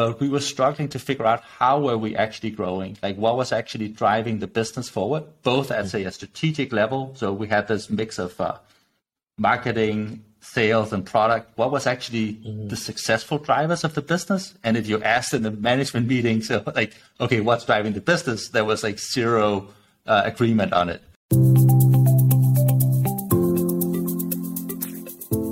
but we were struggling to figure out how were we actually growing, like what was actually driving the business forward, both at say a strategic level. So we had this mix of uh, marketing, sales, and product. What was actually mm-hmm. the successful drivers of the business? And if you asked in the management meeting, so like, okay, what's driving the business? There was like zero uh, agreement on it.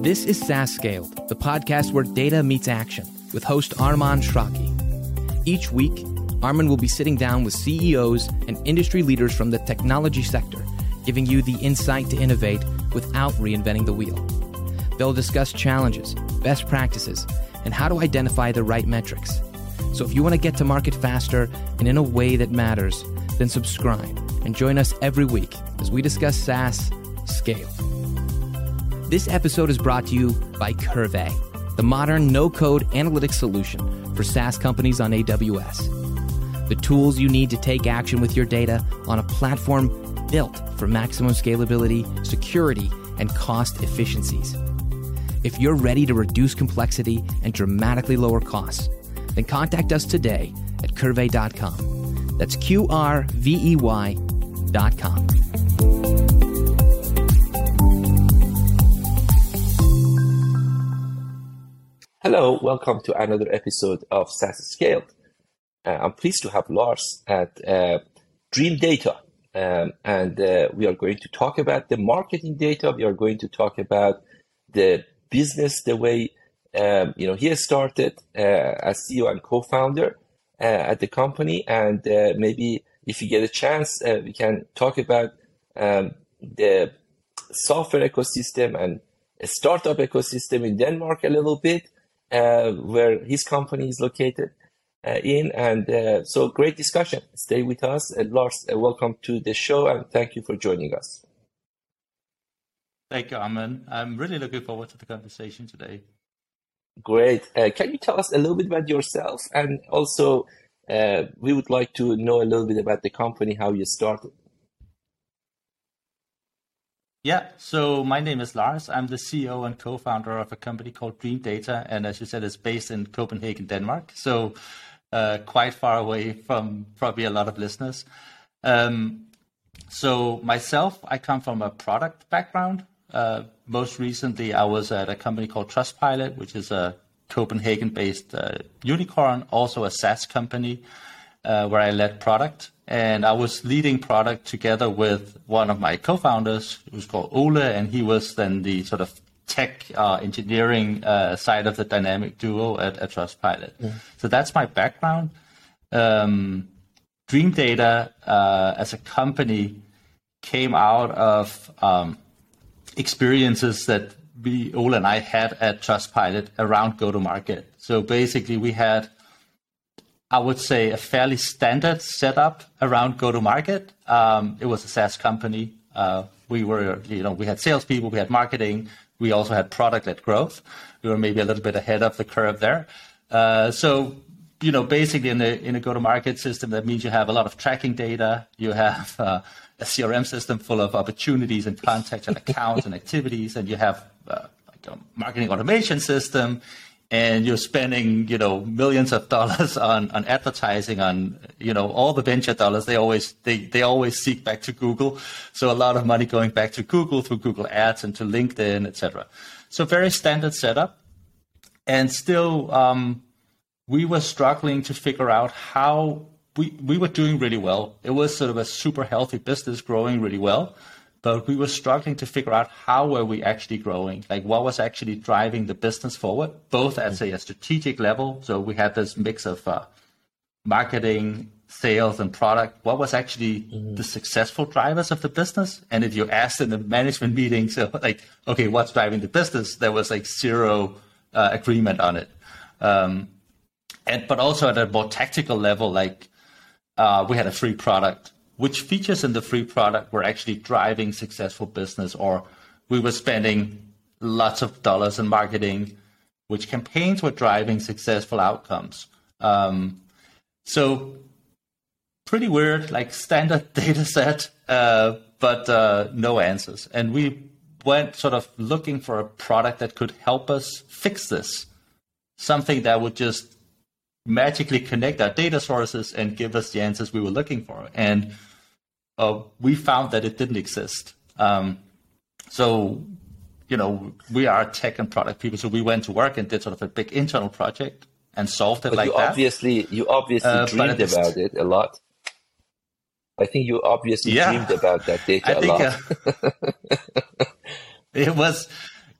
This is SaaS Scaled, the podcast where data meets action with host Arman Eshraghi. Each week, Arman will be sitting down with CEOs and industry leaders from the technology sector, giving you the insight to innovate without reinventing the wheel. They'll discuss challenges, best practices, and how to identify the right metrics. So if you want to get to market faster and in a way that matters, then subscribe and join us every week as we discuss SaaS scale. This episode is brought to you by Qrvey the modern no code analytics solution for SaaS companies on AWS. The tools you need to take action with your data on a platform built for maximum scalability, security, and cost efficiencies. If you're ready to reduce complexity and dramatically lower costs, then contact us today at qrvey.com. That's Q R V E Y.com. Hello, welcome to another episode of SaaS Scaled. Uh, I'm pleased to have Lars at uh, Dreamdata, um, and uh, we are going to talk about the marketing data. We are going to talk about the business, the way um, you know he has started uh, as CEO and co-founder uh, at the company, and uh, maybe if you get a chance, we can talk about um, the software ecosystem and startup ecosystem in Denmark a little bit where his company is located uh, in. And uh, so, great discussion. Stay with us. And Lars, welcome to the show and thank you for joining us. Thank you, Arman. I'm really looking forward to the conversation today. Great. Uh, can you tell us a little bit about yourself? And also, uh, we would like to know a little bit about the company, how you started. Yeah, so my name is Lars. I'm the CEO and co-founder of a company called Dreamdata, and as you said, it's based in Copenhagen, Denmark. So uh, quite far away from probably a lot of listeners. Um, so myself, I come from a product background. Uh, most recently, I was at a company called Trustpilot, which is a Copenhagen-based uh, unicorn, also a SaaS company uh, where I led product and I was leading product together with one of my co-founders, who's called Ole, and he was then the sort of tech uh, engineering uh, side of the dynamic duo at, at Trustpilot. Yeah. So that's my background. Um, Dreamdata uh, as a company came out of um, experiences that we, Ole and I had at Trustpilot around go-to-market. So basically, we had I would say, a fairly standard setup around go-to-market. Um, it was a SaaS company. Uh, we were, you know, we had salespeople, we had marketing, we also had product-led growth. We were maybe a little bit ahead of the curve there. Uh, so, you know, basically in a in a go-to-market system, that means you have a lot of tracking data. You have uh, a CRM system full of opportunities and contacts and accounts and activities, and you have like a marketing automation system and you're spending you know millions of dollars on, on advertising on you know all the venture dollars. They always they, they always seek back to google. So a lot of money going back to google through google ads and to linkedin etc so very standard setup. And still um, we were struggling to figure out how we, we were doing really well. It was sort of a super healthy business growing really well but we were struggling to figure out how were we actually growing, like what was actually driving the business forward, both at say a strategic level. So we had this mix of uh, marketing, sales, and product. What was actually mm-hmm. the successful drivers of the business? And if you asked in the management meeting, so like, okay, what's driving the business? There was like zero uh, agreement on it. Um, and but also at a more tactical level, like uh, we had a free product which features in the free product were actually driving successful business, or we were spending lots of dollars in marketing, which campaigns were driving successful outcomes. Um, so pretty weird, like standard data set, uh, but uh, no answers. And we went sort of looking for a product that could help us fix this, something that would just magically connect our data sources and give us the answers we were looking for. And uh, we found that it didn't exist. Um, so, you know, we are tech and product people, so we went to work and did sort of a big internal project and solved it but like you that. Obviously, you obviously uh, dreamed about it a lot. I think you obviously yeah. dreamed about that data I a think, lot. Uh, it was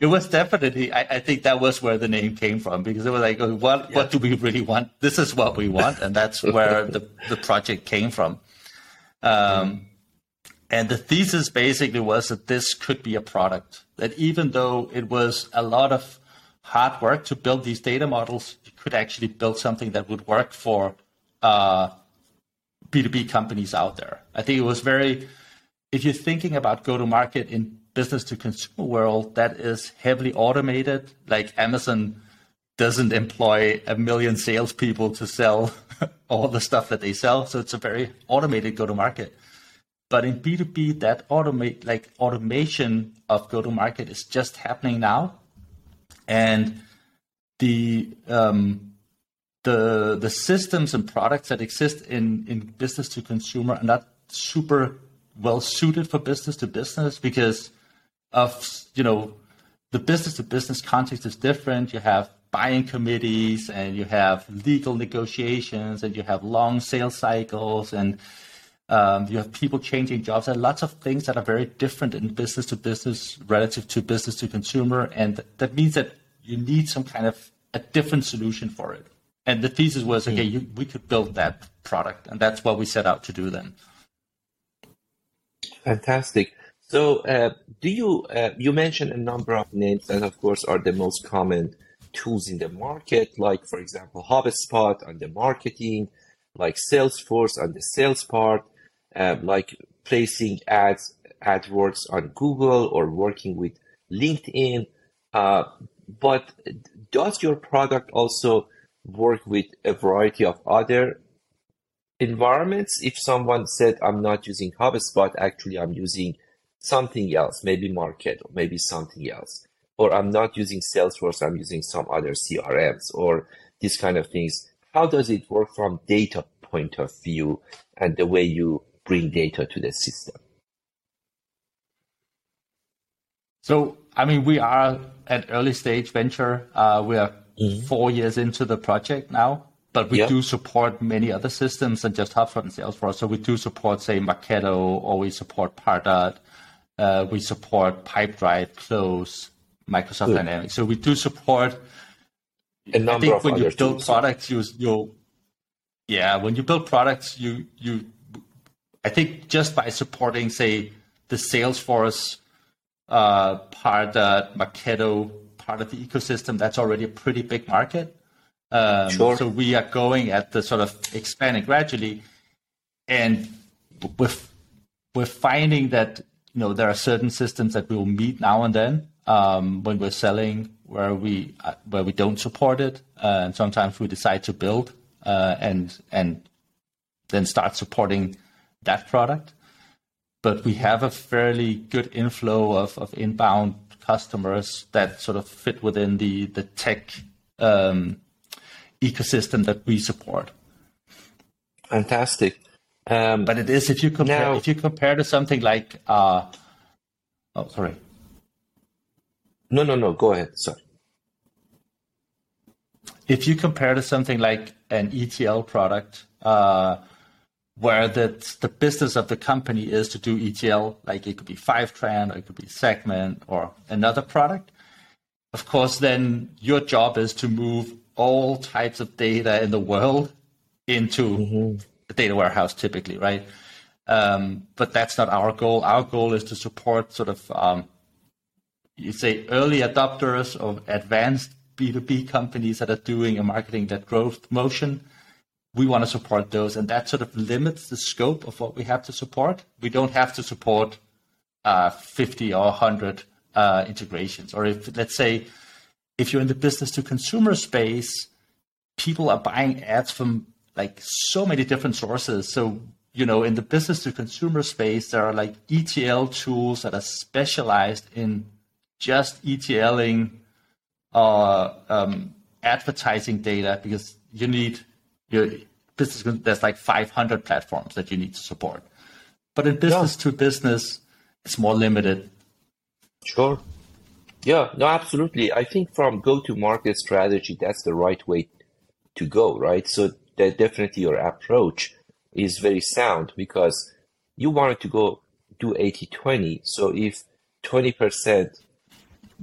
it was definitely I, I, think that was where the name came from because it was like what yeah. what do we really want? This is what we want and that's where the, the project came from. Um, and the thesis basically was that this could be a product that even though it was a lot of hard work to build these data models you could actually build something that would work for uh, b2b companies out there. I think it was very if you're thinking about go to market in business to consumer world that is heavily automated. Like Amazon doesn't employ a million salespeople to sell all the stuff that they sell. So it's a very automated go to market. But in B2B, that automate like automation of go to market is just happening now. And the um, the the systems and products that exist in, in business to consumer are not super well suited for business to business because of you know the business to business context is different. You have buying committees and you have legal negotiations and you have long sales cycles and um, you have people changing jobs and lots of things that are very different in business to business relative to business to consumer. And that means that you need some kind of a different solution for it. And the thesis was, okay, hmm. you, we could build that product. And that's what we set out to do then. Fantastic. So, uh, do you uh, you mentioned a number of names that, of course, are the most common tools in the market, like for example, HubSpot on the marketing, like Salesforce on the sales part, uh, like placing ads AdWords on Google or working with LinkedIn. Uh, but does your product also work with a variety of other environments? If someone said, "I'm not using HubSpot, actually, I'm using something else, maybe Marketo, maybe something else. Or I'm not using Salesforce, I'm using some other CRMs or these kind of things. How does it work from data point of view and the way you bring data to the system? So, I mean, we are at early stage venture. Uh, we are mm-hmm. four years into the project now, but we yep. do support many other systems than just HubSpot and Salesforce. So we do support, say, Marketo, or we support Pardot, uh, we support Pipedrive, Close, Microsoft Good. Dynamics. So we do support. A number I think when you build products, you you yeah, when you build products, you you I think just by supporting, say, the Salesforce uh, part, uh, Marketo part of the ecosystem, that's already a pretty big market. Um, sure. So we are going at the sort of expanding gradually, and with we're finding that you know there are certain systems that we will meet now and then um, when we're selling where we uh, where we don't support it, uh, and sometimes we decide to build uh, and and then start supporting that product. But we have a fairly good inflow of, of inbound customers that sort of fit within the the tech um, ecosystem that we support. Fantastic. Um, but it is if you compare now, if you compare to something like uh, oh sorry. No, no, no. Go ahead. Sorry. If you compare to something like an ETL product, uh, where the the business of the company is to do ETL, like it could be Fivetran, or it could be Segment, or another product. Of course, then your job is to move all types of data in the world into mm-hmm data warehouse typically, right? Um, but that's not our goal. Our goal is to support sort of, um, you say, early adopters of advanced B2B companies that are doing a marketing that growth motion. We want to support those, and that sort of limits the scope of what we have to support. We don't have to support uh, 50 or 100 uh, integrations. Or if, let's say, if you're in the business to consumer space, people are buying ads from like so many different sources. So, you know, in the business to consumer space, there are like ETL tools that are specialized in just ETLing uh, um, advertising data because you need your business there's like 500 platforms that you need to support. But in business yeah. to business, it's more limited. Sure. Yeah, no, absolutely. I think from go to market strategy, that's the right way to go, right? So definitely your approach is very sound because you wanted to go do 80 20. So if 20%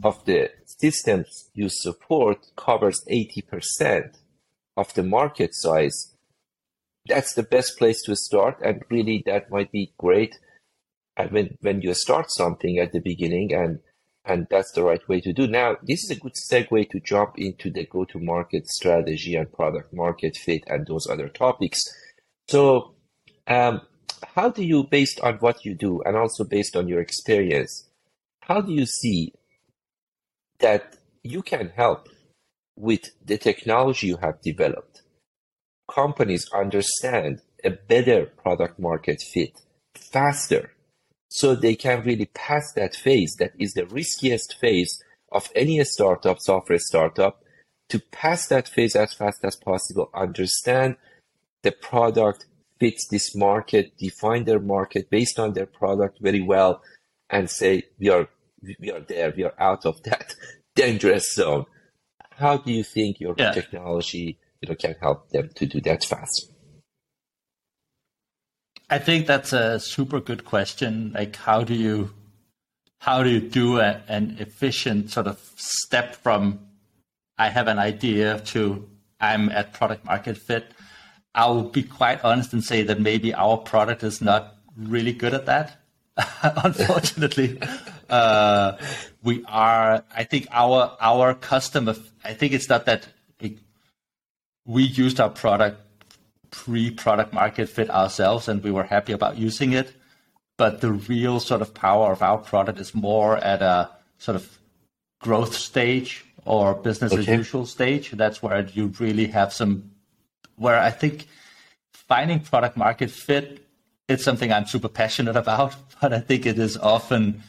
of the systems you support covers 80% of the market size, that's the best place to start. And really, that might be great uh, when, when you start something at the beginning and and that's the right way to do. Now, this is a good segue to jump into the go-to-market strategy and product market fit and those other topics. So, um, how do you, based on what you do and also based on your experience, how do you see that you can help with the technology you have developed? Companies understand a better product market fit faster so they can really pass that phase that is the riskiest phase of any startup, software startup, to pass that phase as fast as possible, understand the product fits this market, define their market based on their product very well, and say we are we are there, we are out of that dangerous zone. How do you think your yeah. technology you know, can help them to do that faster? I think that's a super good question. Like, how do you how do you do a, an efficient sort of step from I have an idea to I'm at product market fit? I will be quite honest and say that maybe our product is not really good at that. Unfortunately, uh, we are. I think our our customer. I think it's not that we, we used our product pre-product market fit ourselves, and we were happy about using it. But the real sort of power of our product is more at a sort of growth stage or business okay. as usual stage. That's where you really have some. Where I think finding product market fit, it's something I'm super passionate about, but I think it is often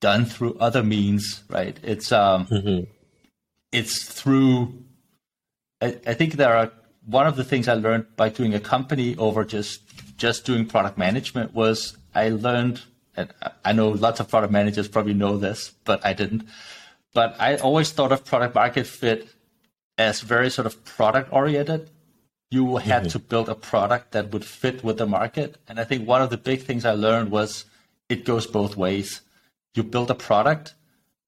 done through other means, right? It's um, mm-hmm. it's through. I, I think there are one of the things I learned by doing a company over just just doing product management was I learned, and I know lots of product managers probably know this, but I didn't. But I always thought of product market fit as very sort of product oriented. You had mm-hmm. to build a product that would fit with the market. And I think one of the big things I learned was it goes both ways. You build a product,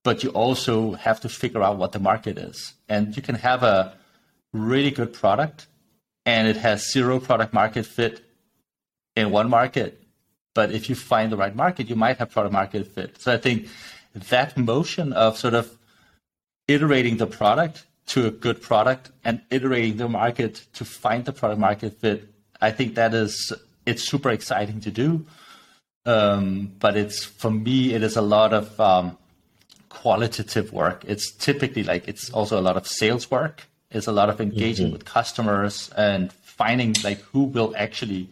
but you also have to figure out what the market is. And you can have a really good product and it has zero product market fit in one market. But if you find the right market, you might have product market fit. So I think that motion of sort of iterating the product to a good product and iterating the market to find the product market fit, I think that is it's super exciting to do. Um, but it's for me, it is a lot of um, qualitative work. It's typically like it's also a lot of sales work is a lot of engaging mm-hmm. with customers and finding like who will actually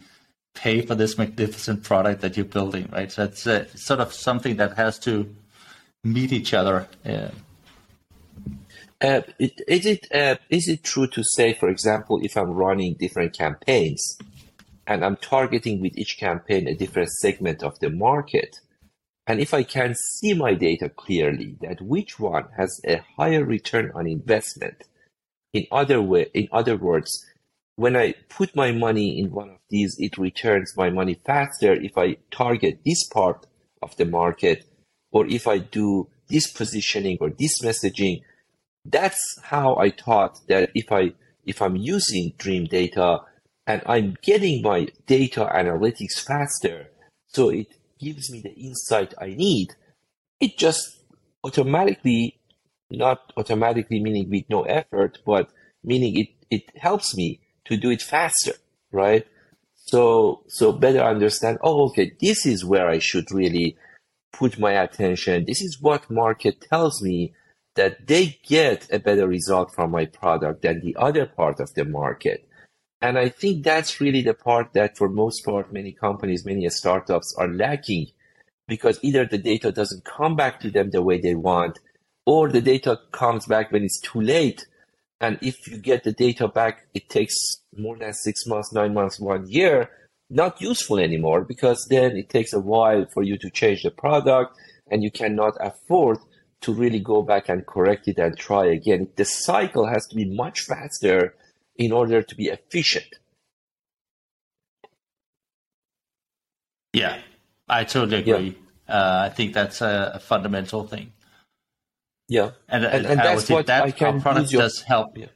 pay for this magnificent product that you're building, right? So it's uh, sort of something that has to meet each other. Yeah. Uh, is it uh, is it true to say, for example, if I'm running different campaigns and I'm targeting with each campaign a different segment of the market, and if I can see my data clearly that which one has a higher return on investment in other way, in other words, when I put my money in one of these, it returns my money faster if I target this part of the market, or if I do this positioning or this messaging. That's how I thought that if I if I'm using Dreamdata and I'm getting my data analytics faster, so it gives me the insight I need, it just automatically not automatically meaning with no effort, but meaning it, it helps me to do it faster, right? So, so better understand, oh, okay, this is where I should really put my attention. This is what market tells me that they get a better result from my product than the other part of the market. And I think that's really the part that for most part, many companies, many startups are lacking because either the data doesn't come back to them the way they want or the data comes back when it's too late And if you get the data back, it takes more than six months, nine months, one year, not useful anymore because then it takes a while for you to change the product and you cannot afford to really go back and correct it and try again. The cycle has to be much faster in order to be efficient. Yeah, I totally agree. Yeah. Uh, I think that's a, a, fundamental thing. Yeah, and, and, and that's what that I can product your, does help. Yeah.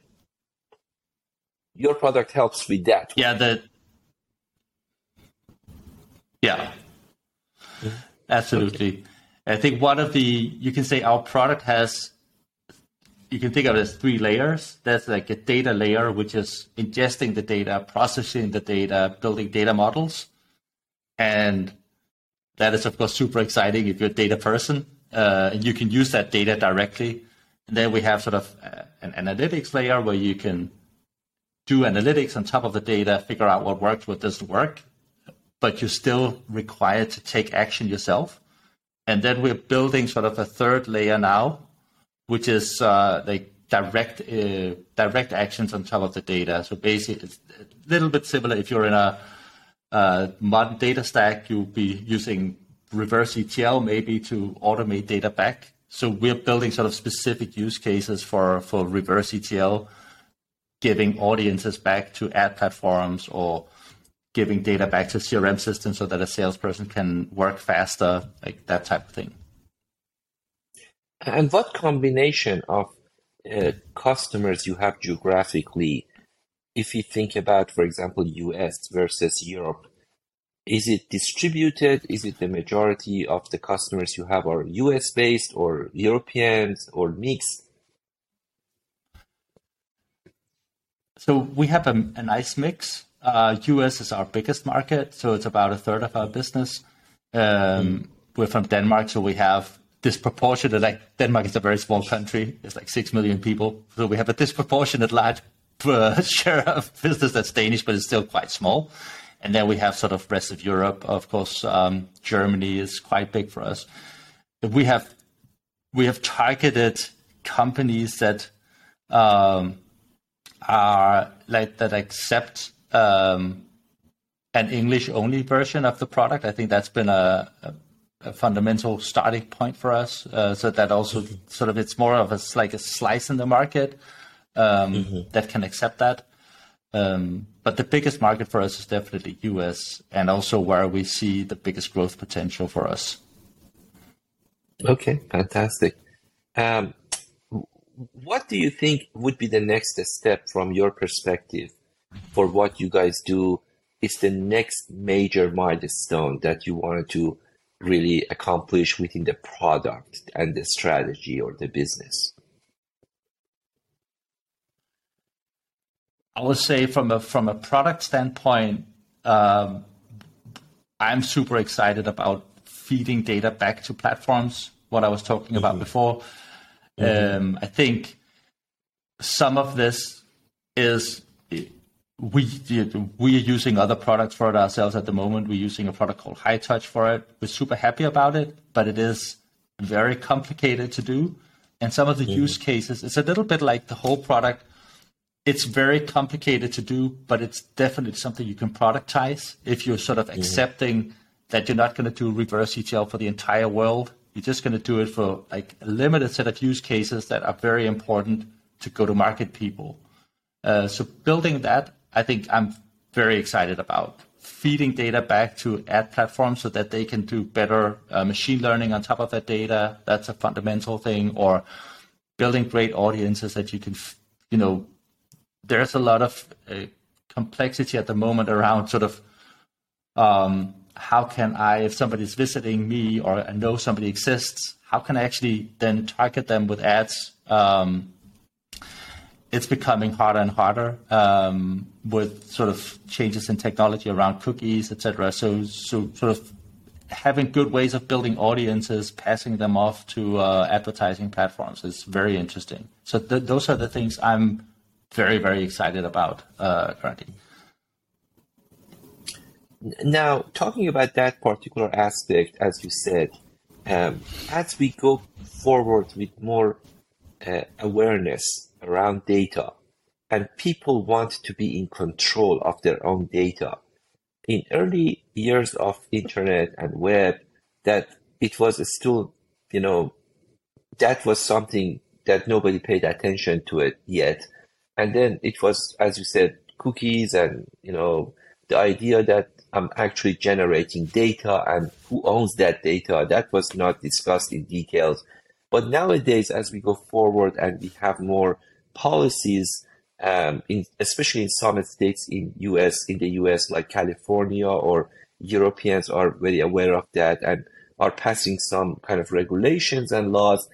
Your product helps with that. Yeah, the yeah, mm-hmm. absolutely. Okay. I think one of the you can say our product has you can think of it as three layers. There's like a data layer, which is ingesting the data, processing the data, building data models, and that is of course super exciting if you're a data person uh, and you can use that data directly. And then we have sort of uh, an analytics layer where you can do analytics on top of the data, figure out what works, what doesn't work, but you're still required to take action yourself. And then we're building sort of a third layer now, which is uh, like direct uh, direct actions on top of the data. So basically, it's a little bit similar. If you're in a uh, modern data stack, you'll be using reverse ETL maybe to automate data back. So we're building sort of specific use cases for for reverse ETL, giving audiences back to ad platforms or giving data back to CRM systems so that a salesperson can work faster, like that type of thing. And what combination of uh, customers you have geographically, if you think about, for example, US versus Europe, is it distributed? Is it the majority of the customers you have are US based or Europeans or mixed? So we have a, a nice mix. Uh, US is our biggest market, so it's about a third of our business. Um, mm. We're from Denmark, so we have disproportionate. Like Denmark is a very small country; it's like six million people, so we have a disproportionate large uh, share of business that's Danish, but it's still quite small. And then we have sort of rest of Europe. Of course, um, Germany is quite big for us. We have we have targeted companies that um, are like that accept um, an English only version of the product. I think that's been a, a, a fundamental starting point for us. Uh, so that also mm-hmm. sort of it's more of a like a slice in the market um, mm-hmm. that can accept that. Um, but the biggest market for us is definitely US, and also where we see the biggest growth potential for us. Okay, fantastic. Um, what do you think would be the next step from your perspective for what you guys do is the next major milestone that you wanted to really accomplish within the product and the strategy or the business? I would say from a from a product standpoint, um, I'm super excited about feeding data back to platforms. What I was talking mm-hmm. about before. Mm-hmm. Um, I think some of this is we we are using other products for it ourselves at the moment. We're using a product called Hightouch for it. We're super happy about it, but it is very complicated to do. And some of the mm-hmm. use cases, it's a little bit like the whole product. It's very complicated to do, but it's definitely something you can productize if you're sort of mm-hmm. accepting that you're not going to do reverse ETL for the entire world. You're just going to do it for like a limited set of use cases that are very important to go to market people. Uh, so building that I think I'm very excited about feeding data back to ad platforms so that they can do better uh, machine learning on top of that data. That's a fundamental thing. Or building great audiences that you can, you know, there's a lot of uh, complexity at the moment around sort of um, how can I, if somebody's visiting me or I know somebody exists, how can I actually then target them with ads um, it's becoming harder and harder um, with sort of changes in technology around cookies, etc. So, so sort of having good ways of building audiences, passing them off to uh, advertising platforms is very interesting. So th- those are the things I'm very, very excited about uh, currently. Now, talking about that particular aspect, as you said, um, as we go forward with more uh, awareness around data and people want to be in control of their own data. In early years of internet and web, that it was still, you know, that was something that nobody paid attention to it yet. And then it was, as you said, cookies and, you know, the idea that I'm actually generating data and who owns that data, that was not discussed in details. But nowadays, as we go forward and we have more policies, um, in, especially in some states in US, in the US, like California or Europeans are very aware of that and are passing some kind of regulations and laws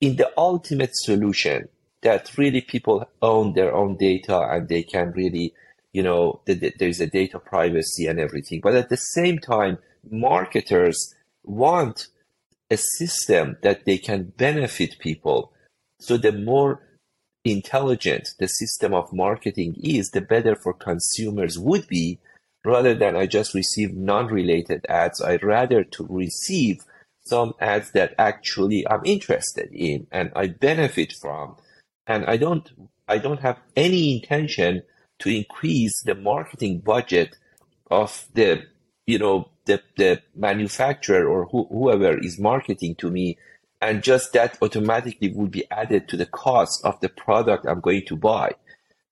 in the ultimate solution that really people own their own data and they can really, you know, there's a data privacy and everything. But at the same time, marketers want a system that they can benefit people. So the more intelligent the system of marketing is, the better for consumers would be. Rather than I just receive non-related ads, I'd rather to receive some ads that actually I'm interested in and I benefit from. And I don't, I don't have any intention to increase the marketing budget of the, you know, the, the manufacturer or who, whoever is marketing to me. And just that automatically would be added to the cost of the product I'm going to buy.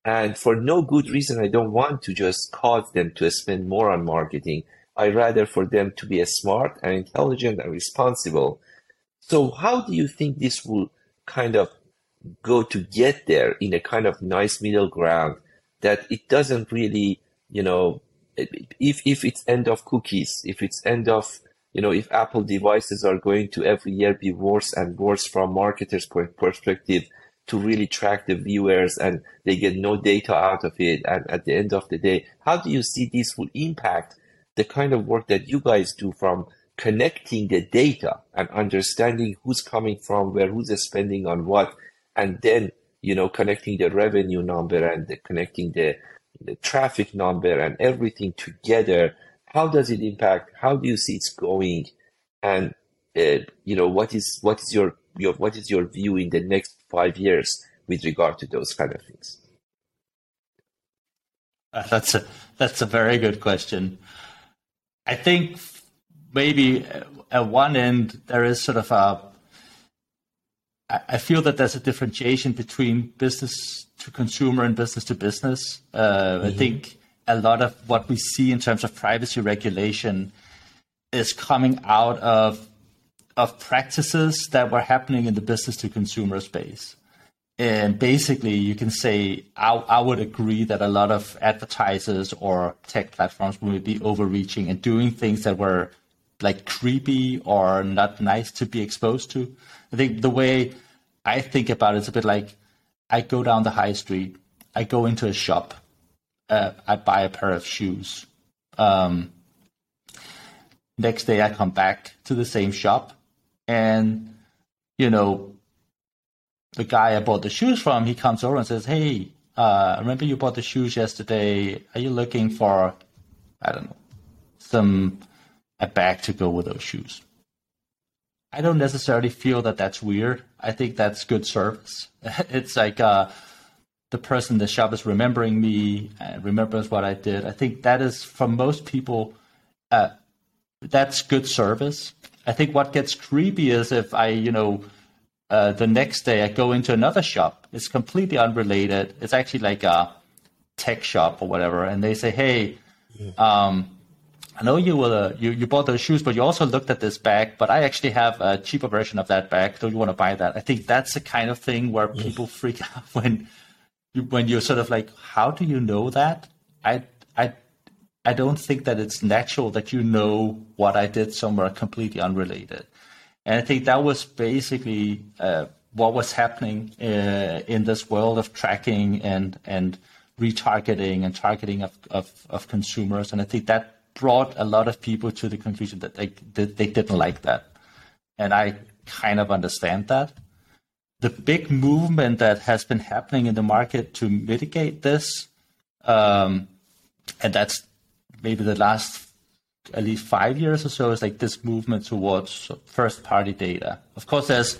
And for no good reason, I don't want to just cause them to spend more on marketing. I rather for them to be smart and intelligent and responsible. So how do you think this will kind of go to get there in a kind of nice middle ground that it doesn't really, you know, if if it's end of cookies, if it's end of you know, if Apple devices are going to every year be worse and worse from marketers' perspective to really track the viewers and they get no data out of it. And at the end of the day, how do you see this will impact the kind of work that you guys do from connecting the data and understanding who's coming from where, who's spending on what, and then you know connecting the revenue number and the, connecting the, the traffic number and everything together. How does it impact? How do you see it's going? And uh, you know what is what is your your what is your view in the next five years with regard to those kind of things? Uh, that's a that's a very good question. I think maybe at one end there is sort of a. I feel that there's a differentiation between business to consumer and business to business. Uh, mm-hmm. I think a lot of what we see in terms of privacy regulation is coming out of of practices that were happening in the business to consumer space. And basically, you can say I, I, would agree that a lot of advertisers or tech platforms would be overreaching and doing things that were like creepy or not nice to be exposed to. I think the way I think about it is a bit like I go down the high street, I go into a shop, uh, I buy a pair of shoes. Um, next day, I come back to the same shop, and you know the guy I bought the shoes from, he comes over and says, "Hey, uh, remember you bought the shoes yesterday? Are you looking for, I don't know, some a bag to go with those shoes?" I don't necessarily feel that that's weird. I think that's good service. it's like uh, the person the shop is remembering me, and remembers what I did. I think that is for most people, uh, that's good service. I think what gets creepy is if I, you know uh, the next day I go into another shop. It's completely unrelated. It's actually like a tech shop or whatever, and they say, "Hey, um, I know you uh, you you bought those shoes, but you also looked at this bag. But I actually have a cheaper version of that bag. Don't you want to buy that?" I think that's the kind of thing where people freak out when you when you're sort of like, "How do you know that?" I I I don't think that it's natural that you know what I did somewhere completely unrelated. And I think that was basically uh, what was happening uh, in this world of tracking and and retargeting and targeting of, of, of, consumers. And I think that brought a lot of people to the conclusion that they that they didn't like that. And I kind of understand that. The big movement that has been happening in the market to mitigate this, um, and that's maybe the last at least five years or so is like this movement towards first party data. Of course, there's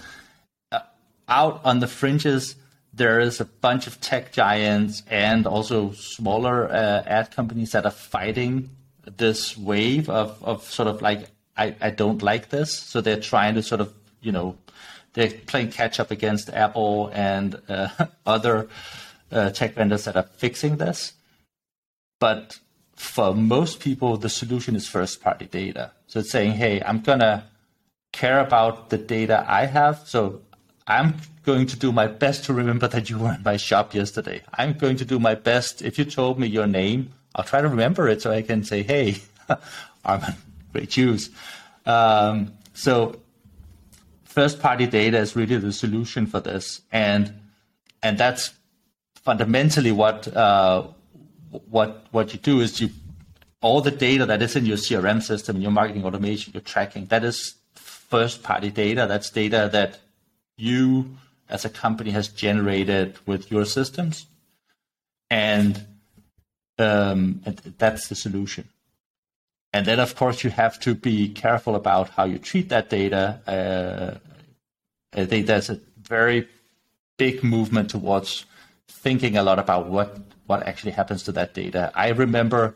uh, out on the fringes, there is a bunch of tech giants and also smaller uh, ad companies that are fighting this wave of, of sort of like I, I don't like this. So they're trying to sort of you know they're playing catch up against Apple and uh, other uh, tech vendors that are fixing this. But for most people, the solution is first party data. So it's saying, hey, I'm gonna care about the data I have. So I'm going to do my best to remember that you were in my shop yesterday. I'm going to do my best. If you told me your name, I'll try to remember it so I can say, hey, Arman, great shoes. Um, so first party data is really the solution for this. And, and that's fundamentally what, uh, what, what you do is you, all the data that is in your CRM system, your marketing automation, your tracking, that is first party data. That's data that you as a company has generated with your systems. And, um, and that's the solution. And then, of course, you have to be careful about how you treat that data. Uh, I think there's a very big movement towards thinking a lot about what what actually happens to that data. I remember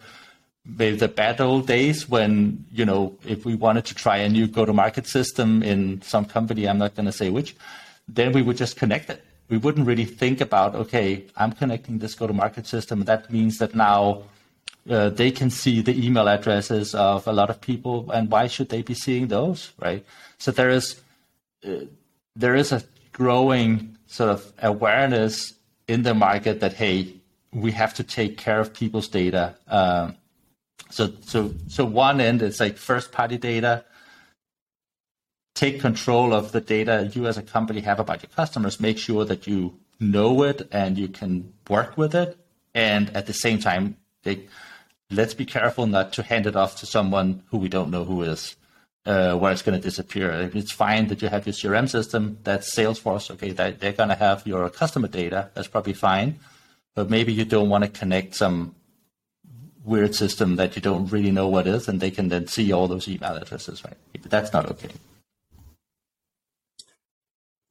maybe the bad old days when you know if we wanted to try a new go-to-market system in some company, I'm not going to say which, then we would just connect it. We wouldn't really think about okay, I'm connecting this go-to-market system. That means that now uh, they can see the email addresses of a lot of people, and why should they be seeing those, right? So there is uh, there is a growing sort of awareness in the market that hey, we have to take care of people's data. Um, so so so one end it's like first party data. Take control of the data you as a company have about your customers. Make sure that you know it and you can work with it. And at the same time, they, let's be careful not to hand it off to someone who we don't know who is uh, where it's going to disappear. It's fine that you have your CRM system, that's Salesforce. Okay, that, they're going to have your customer data. That's probably fine. But maybe you don't want to connect some weird system that you don't really know what is, and they can then see all those email addresses, right? That's not okay.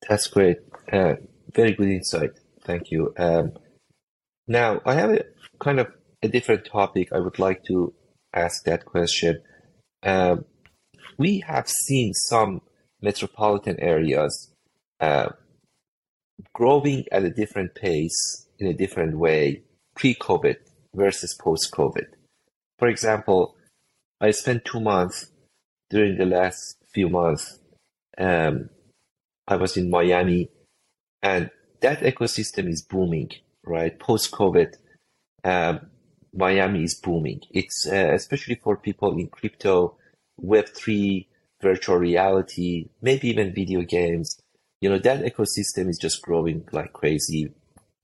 That's great. Uh, very good insight. Thank you. Um, now, I have a kind of a different topic. I would like to ask that question. Um, we have seen some metropolitan areas uh, growing at a different pace in a different way pre-COVID versus post-COVID. For example, I spent two months during the last few months. Um, I was in Miami, and that ecosystem is booming. Right, post-COVID, um, Miami is booming. It's uh, especially for people in crypto Web3, virtual reality, maybe even video games. You know, that ecosystem is just growing like crazy,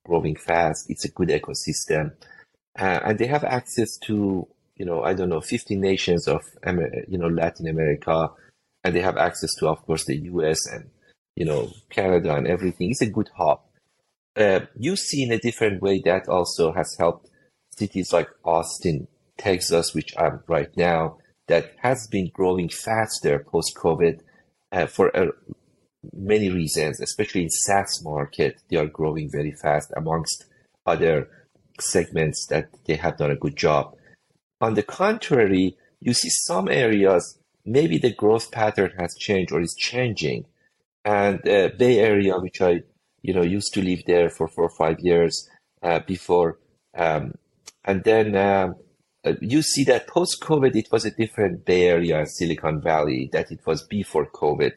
growing fast. It's a good ecosystem. Uh, and they have access to, you know, I don't know, 50 nations of, you know, Latin America. And they have access to, of course, the US and, you know, Canada and everything. It's a good hub. Uh, you see in a different way that also has helped cities like Austin, Texas, which I'm right now, that has been growing faster post COVID uh, for uh, many reasons, especially in SaaS market. They are growing very fast amongst other segments that they have done a good job. On the contrary, you see some areas, maybe the growth pattern has changed or is changing. And uh, Bay Area, which I, you know, used to live there for four or five years uh, before, um, and then um, uh, you see that post COVID, it was a different Bay Area, Silicon Valley, that it was before COVID.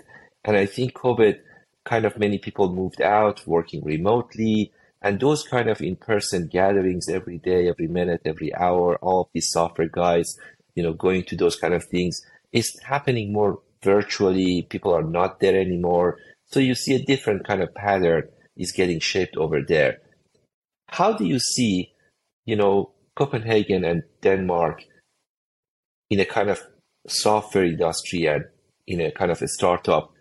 And I think COVID kind of many people moved out working remotely and those kind of in-person gatherings every day, every minute, every hour, all of these software guys, you know, going to those kind of things is happening more virtually. People are not there anymore. So you see a different kind of pattern is getting shaped over there. How do you see, you know, Copenhagen and Denmark in a kind of software industry and in a kind of a startup,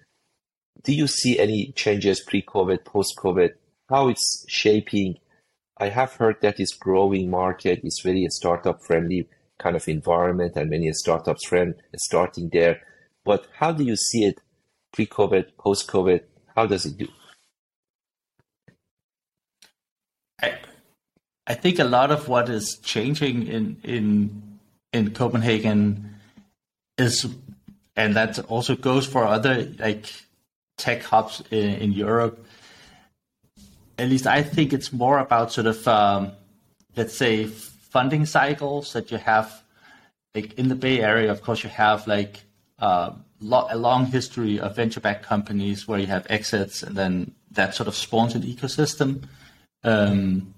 do you see any changes pre-COVID, post-COVID? How it's shaping? I have heard that it's growing market. It's very startup friendly kind of environment and many startups friend starting there. But how do you see it pre-COVID, post-COVID? How does it do? I, I think a lot of what is changing in in in Copenhagen is, and that also goes for other like tech hubs in, in Europe. At least I think it's more about sort of um, let's say funding cycles that you have like in the Bay Area. Of course, you have like uh, a long history of venture-backed companies where you have exits, and then that sort of spawns an ecosystem. Um,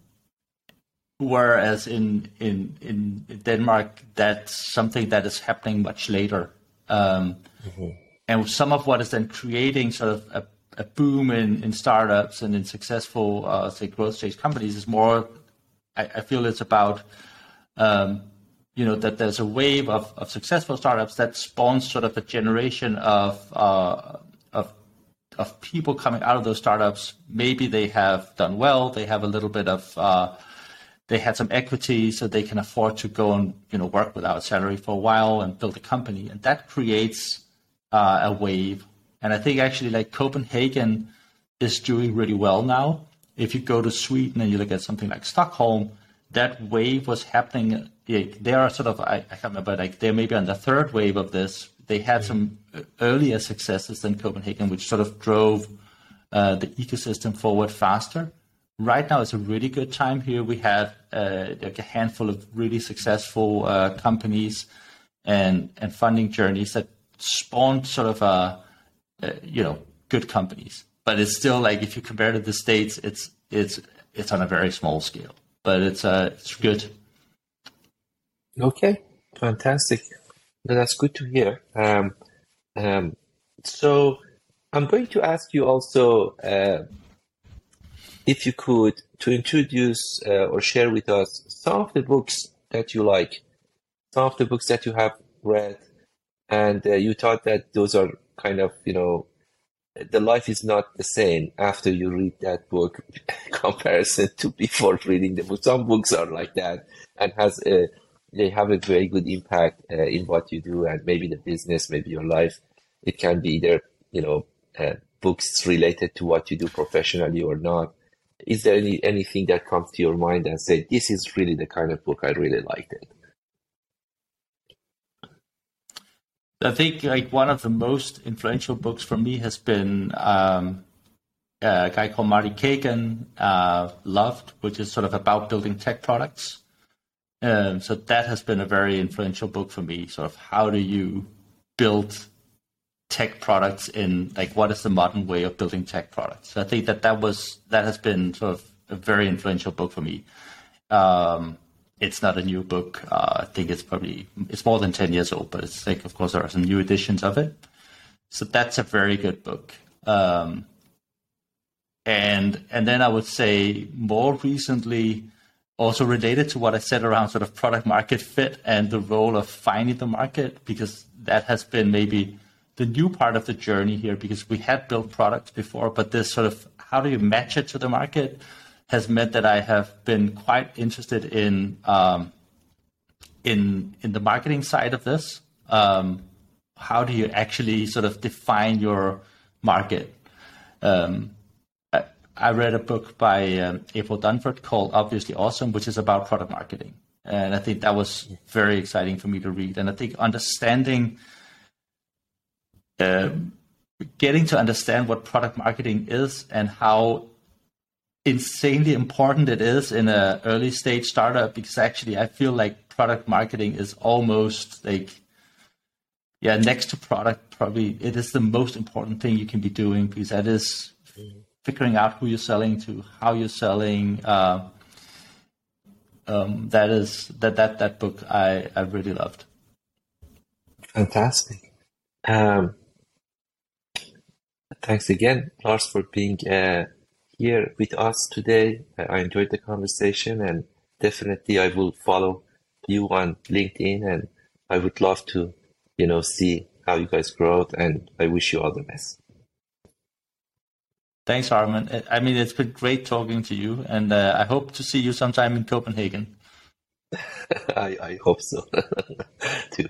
whereas in, in in Denmark, that's something that is happening much later. Um, mm-hmm. And some of what is then creating sort of a, a boom in, in startups and in successful, uh, say, growth stage companies is more. I, I feel it's about um, you know that there's a wave of, of successful startups that spawns sort of a generation of uh, of of people coming out of those startups. Maybe they have done well. They have a little bit of uh, they had some equity, so they can afford to go and you know work without salary for a while and build a company, and that creates uh, a wave. And I think actually like Copenhagen is doing really well now. If you go to Sweden and you look at something like Stockholm, that wave was happening they are sort of I, I can't remember like they're maybe on the third wave of this. They had some earlier successes than Copenhagen, which sort of drove uh, the ecosystem forward faster. Right now, it's a really good time here. We had uh, like a handful of really successful uh, companies and and funding journeys that spawned sort of a uh, uh, you know good companies. But it's still like if you compare to the states, it's it's it's on a very small scale. But it's uh it's good Okay, fantastic. That's good to hear. Um, um, so I'm going to ask you also uh, if you could to introduce uh, or share with us some of the books that you like, some of the books that you have read, and uh, you thought that those are kind of you know the life is not the same after you read that book comparison to before reading the book. Some books are like that and has a they have a very good impact uh, in what you do and maybe the business, maybe your life. It can be either, you know, uh, books related to what you do professionally or not. Is there any anything that comes to your mind and say, this is really the kind of book I really liked it? I think like one of the most influential books for me has been um, a guy called Marty Cagan, uh, Loved, which is sort of about building tech products. Um, so that has been a very influential book for me. Sort of how do you build tech products in like what is the modern way of building tech products? So I think that that was that has been sort of a very influential book for me. Um, it's not a new book. Uh, I think it's probably it's more than ten years old, but it's like of course there are some new editions of it. So that's a very good book. Um, and and then I would say more recently, also related to what I said around sort of product market fit and the role of finding the market, because that has been maybe the new part of the journey here, because we had built products before, but this sort of how do you match it to the market has meant that I have been quite interested in um, in in the marketing side of this. Um, how do you actually sort of define your market? Um, I read a book by um, April Dunford called Obviously Awesome, which is about product marketing. And I think that was very exciting for me to read. And I think understanding, uh, getting to understand what product marketing is and how insanely important it is in an early stage startup, because actually I feel like product marketing is almost like, yeah, next to product, probably it is the most important thing you can be doing because that is figuring out who you're selling to, how you're selling. Uh, um, that is that that that book I I really loved. Fantastic. Um, thanks again, Lars, for being uh, here with us today. I enjoyed the conversation, and definitely I will follow you on LinkedIn, and I would love to, you know, see how you guys grow. And I wish you all the best. Thanks, Arman. I mean, it's been great talking to you, and uh, I hope to see you sometime in Copenhagen. I, I hope so, too.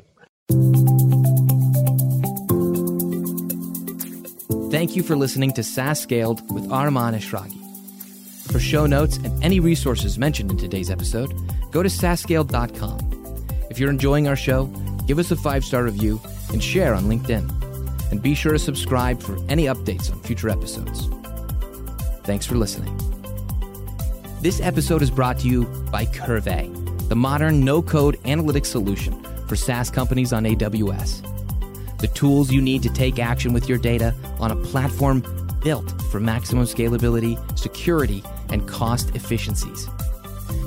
Thank you for listening to SaaS Scaled with Arman Eshraghi. For show notes and any resources mentioned in today's episode, go to saasscaled.com. If you're enjoying our show, give us a five star review and share on LinkedIn. And be sure to subscribe for any updates on future episodes. Thanks for listening. This episode is brought to you by Qrvey, the modern no code analytics solution for SaaS companies on AWS. The tools you need to take action with your data on a platform built for maximum scalability, security, and cost efficiencies.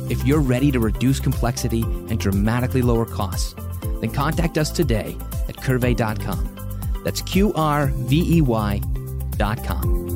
If you're ready to reduce complexity and dramatically lower costs, then contact us today at qrvey.com. That's Q R V E Y.com.